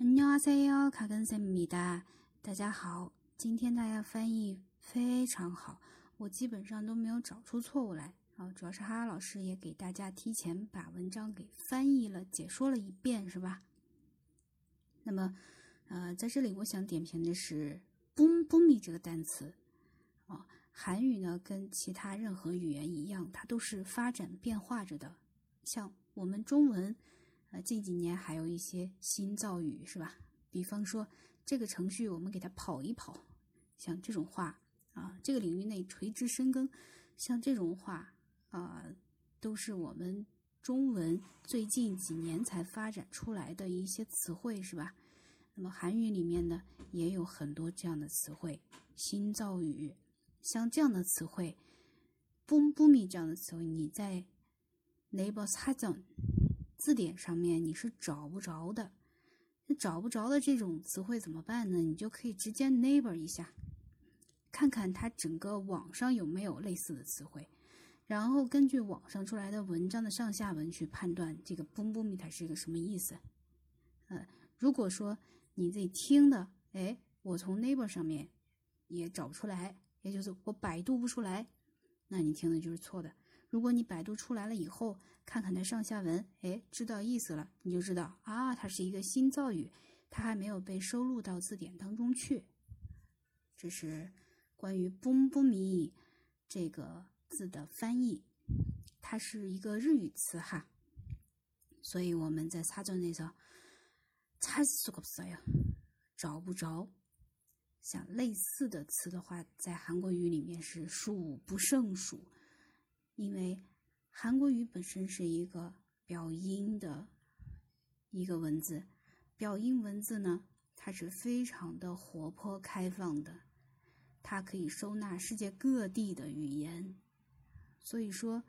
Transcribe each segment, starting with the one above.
안녕하세요，卡根森米达。大家好，今天大家翻译非常好，我基本上都没有找出错误来啊。主要是哈哈老师也给大家提前把文章给翻译了、解说了一遍，是吧？那么，呃，在这里我想点评的是 “boom boom” 这个单词啊。韩语呢，跟其他任何语言一样，它都是发展变化着的。像我们中文。 呃，近几年还有一些新造语，是吧？比方说，这个程序我们给它跑一跑，像这种话啊，这个领域内垂直深耕，像这种话啊，都是我们中文最近几年才发展出来的一些词汇，是吧？那么韩语里面呢，也有很多这样的词汇，新造语，像这样的词汇，boom boom 这样的词汇，你在 neighbors h a。字典上面你是找不着的，那找不着的这种词汇怎么办呢？你就可以直接 neighbor 一下，看看它整个网上有没有类似的词汇，然后根据网上出来的文章的上下文去判断这个 boom boom 它是一个什么意思。呃，如果说你自己听的，哎，我从 neighbor 上面也找不出来，也就是我百度不出来，那你听的就是错的。如果你百度出来了以后，看看它上下文，哎，知道意思了，你就知道啊，它是一个新造语，它还没有被收录到字典当中去。这是关于 boom boom 这个字的翻译，它是一个日语词哈，所以我们在擦砖的时候，他这个不咋呀，找不着。像类似的词的话，在韩国语里面是数不胜数。因为韩国语本身是一个表音的一个文字，表音文字呢，它是非常的活泼开放的，它可以收纳世界各地的语言，所以说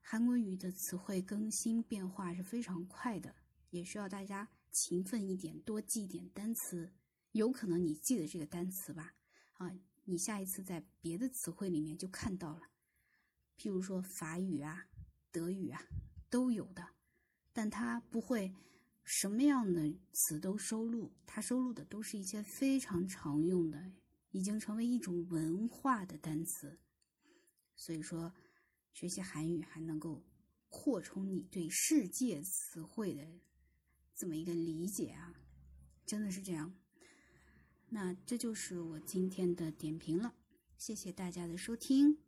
韩国语的词汇更新变化是非常快的，也需要大家勤奋一点，多记一点单词。有可能你记得这个单词吧，啊，你下一次在别的词汇里面就看到了。譬如说法语啊、德语啊都有的，但它不会什么样的词都收录，它收录的都是一些非常常用的，已经成为一种文化的单词。所以说，学习韩语还能够扩充你对世界词汇的这么一个理解啊，真的是这样。那这就是我今天的点评了，谢谢大家的收听。